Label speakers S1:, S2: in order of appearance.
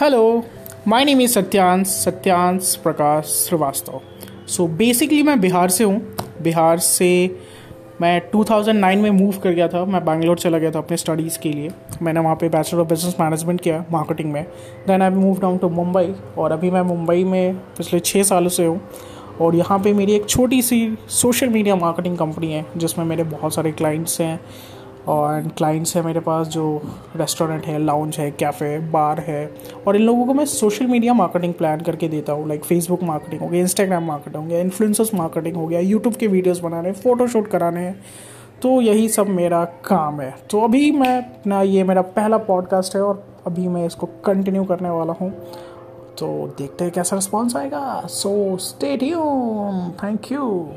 S1: Hello my name is Satyansh Satyansh Prakash Shrivastava so basically मैं बिहार से हूँ। बिहार से मैं 2009 में मूव कर गया था। मैं बैंगलोर चला गया था अपने स्टडीज़ के लिए। मैंने वहाँ पे बैचलर ऑफ़ बिज़नेस मैनेजमेंट किया मार्केटिंग में। Then I move down to Mumbai और अभी मैं मुंबई में पिछले छः सालों से हूँ। और यहाँ पे मेरी एक छोटी सी सोशल मीडिया मार्केटिंग कंपनी है, जिसमें मेरे बहुत सारे क्लाइंट्स हैं। और क्लाइंट्स हैं मेरे पास जो रेस्टोरेंट है लाउंज है कैफ़े बार है और इन लोगों को मैं सोशल मीडिया मार्केटिंग प्लान करके देता हूँ लाइक फेसबुक मार्केटिंग हो गया इंस्टाग्राम मार्केटिंग हो गया इन्फ्लुएंसर्स मार्केटिंग हो गया यूट्यूब के वीडियोस बनाने फ़ोटोशूट कराने हैं तो यही सब मेरा काम है। तो अभी मैं अपना, ये मेरा पहला पॉडकास्ट है और अभी मैं इसको कंटिन्यू करने वाला हूँ। तो देखते हैं कैसा रिस्पॉन्स आएगा। So stay tune thank you